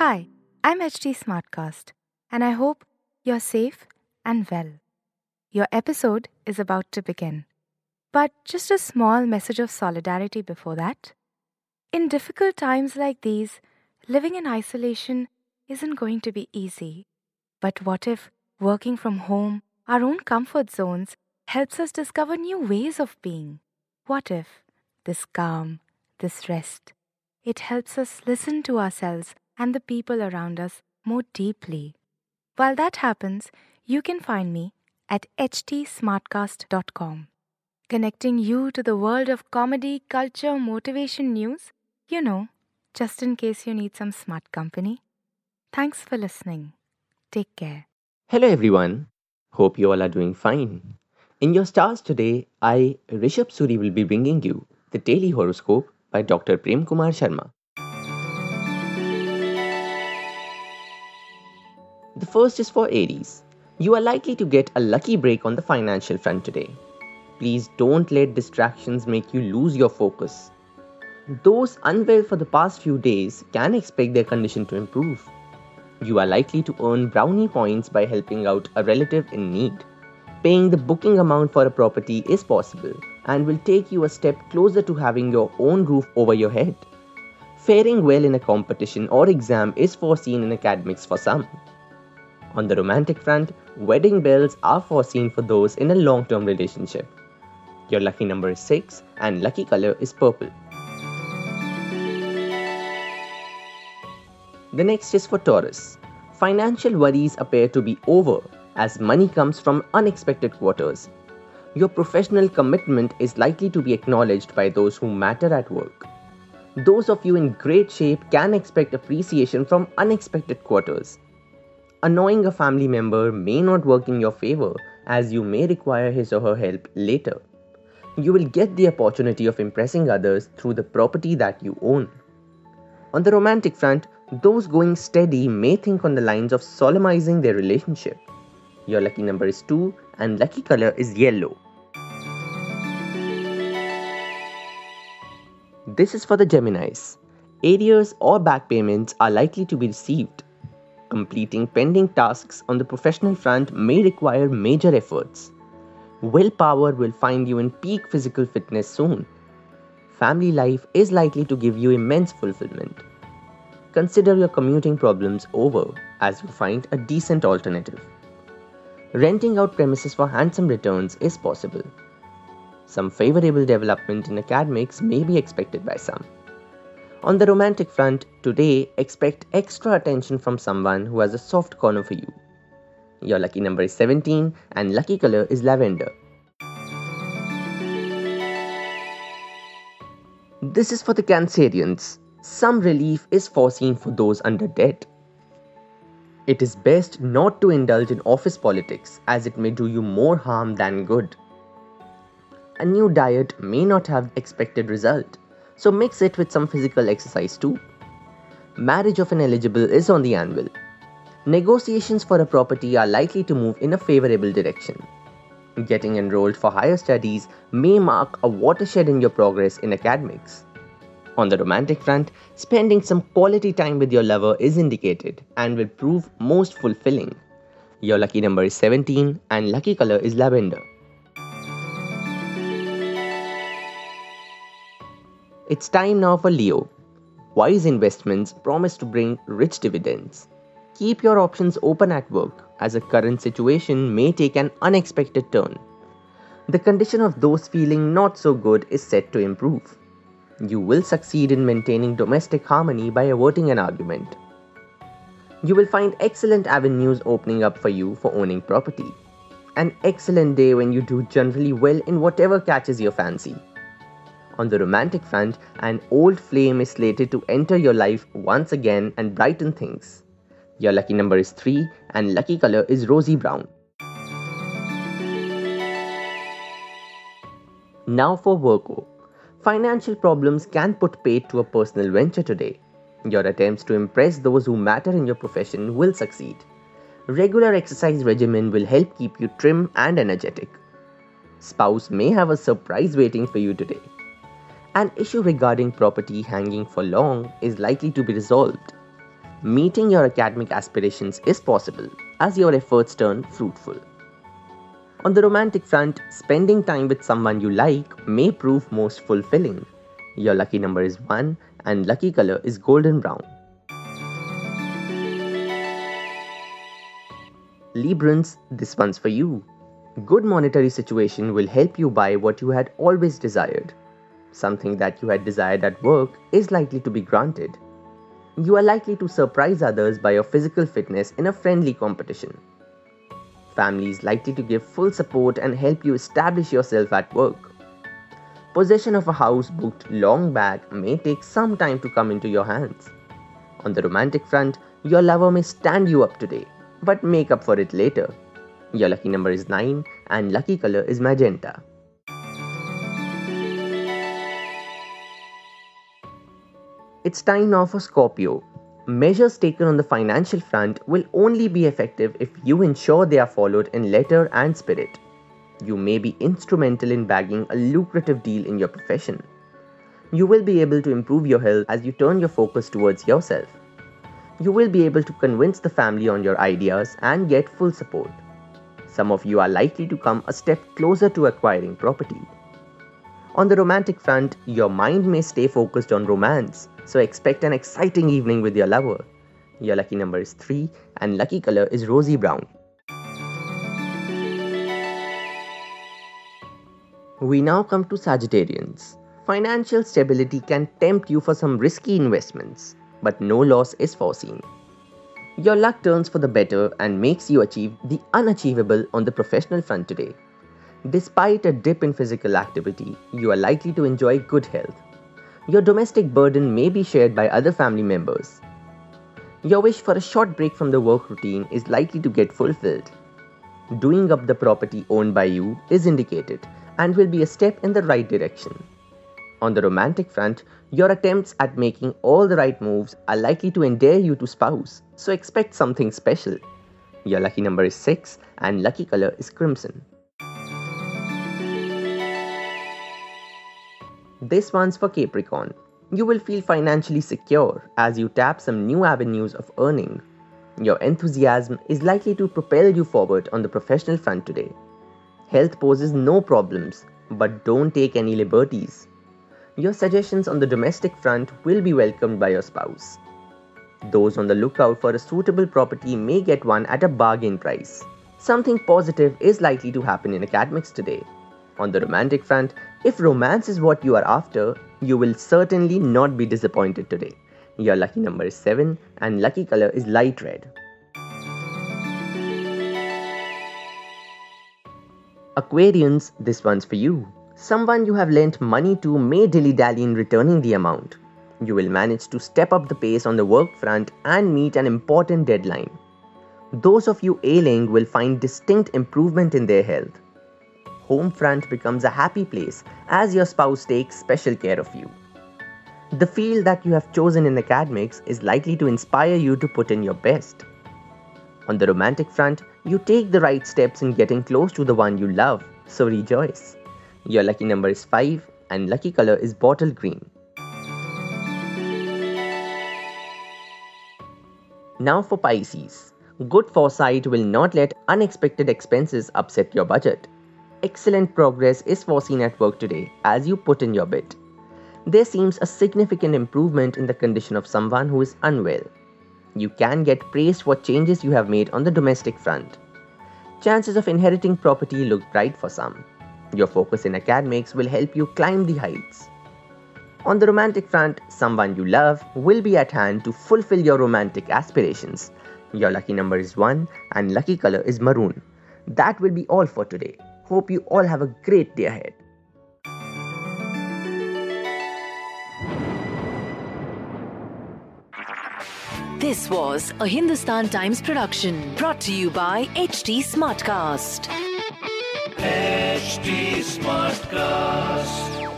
Hi, I'm HT Smartcast, and I hope you're safe and well. Your episode is about to begin. But just a small message of solidarity before that. In difficult times like these, living in isolation isn't going to be easy. But what if working from home, our own comfort zones, helps us discover new ways of being? What if this calm, this rest, it helps us listen to ourselves and the people around us more deeply? While that happens, you can find me at htsmartcast.com, connecting you to the world of comedy, culture, motivation news, you know, just in case you need some smart company. Thanks for listening. Take care. Hello everyone. Hope you all are doing fine. In your stars today, I, Rishabh Suri, will be bringing you the daily horoscope by Dr. Prem Kumar Sharma. First is for Aries. You are likely to get a lucky break on the financial front today. Please don't let distractions make you lose your focus. Those unwell for the past few days can expect their condition to improve. You are likely to earn brownie points by helping out a relative in need. Paying the booking amount for a property is possible and will take you a step closer to having your own roof over your head. Faring well in a competition or exam is foreseen in academics for some. On the romantic front, wedding bells are foreseen for those in a long term relationship. Your lucky number is 6 and lucky color is purple. The next is for Taurus. Financial worries appear to be over as money comes from unexpected quarters. Your professional commitment is likely to be acknowledged by those who matter at work. Those of you in great shape can expect appreciation from unexpected quarters. Annoying a family member may not work in your favor as you may require his or her help later. You will get the opportunity of impressing others through the property that you own. On the romantic front, those going steady may think on the lines of solemnizing their relationship. Your lucky number is 2 and lucky color is yellow. This is for the Geminis. Arrears or back payments are likely to be received. Completing pending tasks on the professional front may require major efforts. Willpower will find you in peak physical fitness soon. Family life is likely to give you immense fulfillment. Consider your commuting problems over as you find a decent alternative. Renting out premises for handsome returns is possible. Some favorable development in academics may be expected by some. On the romantic front, today expect extra attention from someone who has a soft corner for you. Your lucky number is 17 and lucky color is lavender. This is for the Cancerians. Some relief is foreseen for those under debt. It is best not to indulge in office politics as it may do you more harm than good. A new diet may not have expected result, so mix it with some physical exercise too. Marriage of an eligible is on the anvil. Negotiations for a property are likely to move in a favorable direction. Getting enrolled for higher studies may mark a watershed in your progress in academics. On the romantic front, spending some quality time with your lover is indicated and will prove most fulfilling. Your lucky number is 17 and lucky color is lavender. It's time now for Leo. Wise investments promise to bring rich dividends. Keep your options open at work as a current situation may take an unexpected turn. The condition of those feeling not so good is set to improve. You will succeed in maintaining domestic harmony by averting an argument. You will find excellent avenues opening up for you for owning property. An excellent day when you do generally well in whatever catches your fancy. On the romantic front, an old flame is slated to enter your life once again and brighten things. Your lucky number is 3 and lucky color is rosy brown. Now for Virgo. Financial problems can put paid to a personal venture today. Your attempts to impress those who matter in your profession will succeed. Regular exercise regimen will help keep you trim and energetic. Spouse may have a surprise waiting for you today. An issue regarding property hanging for long is likely to be resolved. Meeting your academic aspirations is possible as your efforts turn fruitful. On the romantic front, spending time with someone you like may prove most fulfilling. Your lucky number is 1 and lucky color is golden brown. Librans, this one's for you. Good monetary situation will help you buy what you had always desired. Something that you had desired at work is likely to be granted. You are likely to surprise others by your physical fitness in a friendly competition. Family is likely to give full support and help you establish yourself at work. Possession of a house booked long back may take some time to come into your hands. On the romantic front, your lover may stand you up today, but make up for it later. Your lucky number is 9 and lucky color is magenta. It's time now for Scorpio. Measures taken on the financial front will only be effective if you ensure they are followed in letter and spirit you may be instrumental in bagging a lucrative deal in your profession. You will be able to improve your health as you turn your focus towards yourself. You will be able to convince the family on your ideas and get full support. Some of you are likely to come a step closer to acquiring property. On the romantic front, your mind may stay focused on romance, so expect an exciting evening with your lover. Your lucky number is 3 and lucky color is rosy brown. We now come to Sagittarians. Financial stability can tempt you for some risky investments, but no loss is foreseen. Your luck turns for the better and makes you achieve the unachievable on the professional front today. Despite a dip in physical activity, you are likely to enjoy good health. Your domestic burden may be shared by other family members. Your wish for a short break from the work routine is likely to get fulfilled. Doing up the property owned by you is indicated and will be a step in the right direction. On the romantic front, your attempts at making all the right moves are likely to endear you to spouse, so expect something special. Your lucky number is 6 and lucky color is crimson. This one's for Capricorn. You will feel financially secure as you tap some new avenues of earning. Your enthusiasm is likely to propel you forward on the professional front today. Health poses no problems, but don't take any liberties. Your suggestions on the domestic front will be welcomed by your spouse. Those on the lookout for a suitable property may get one at a bargain price. Something positive is likely to happen in academics today. On the romantic front, if romance is what you are after, you will certainly not be disappointed today. Your lucky number is 7 and lucky color is light red. Aquarians, this one's for you. Someone you have lent money to may dilly dally in returning the amount. You will manage to step up the pace on the work front and meet an important deadline. Those of you ailing will find distinct improvement in their health. Home front becomes a happy place as your spouse takes special care of you. The field that you have chosen in academics is likely to inspire you to put in your best. On the romantic front, you take the right steps in getting close to the one you love, so rejoice. Your lucky number is 5 and lucky color is bottle green. Now for Pisces. Good foresight will not let unexpected expenses upset your budget. Excellent progress is foreseen at work today as you put in your bit. There seems a significant improvement in the condition of someone who is unwell you can get praised for changes you have made on the domestic front. Chances of inheriting property look bright for some. Your focus in academics will help you climb the heights. On the romantic front, someone you love will be at hand to fulfill your romantic aspirations. Your lucky number is 1 and lucky color is maroon. That will be all for today. Hope you all have a great day ahead. This was a Hindustan Times production brought to you by HT Smartcast. HT Smartcast.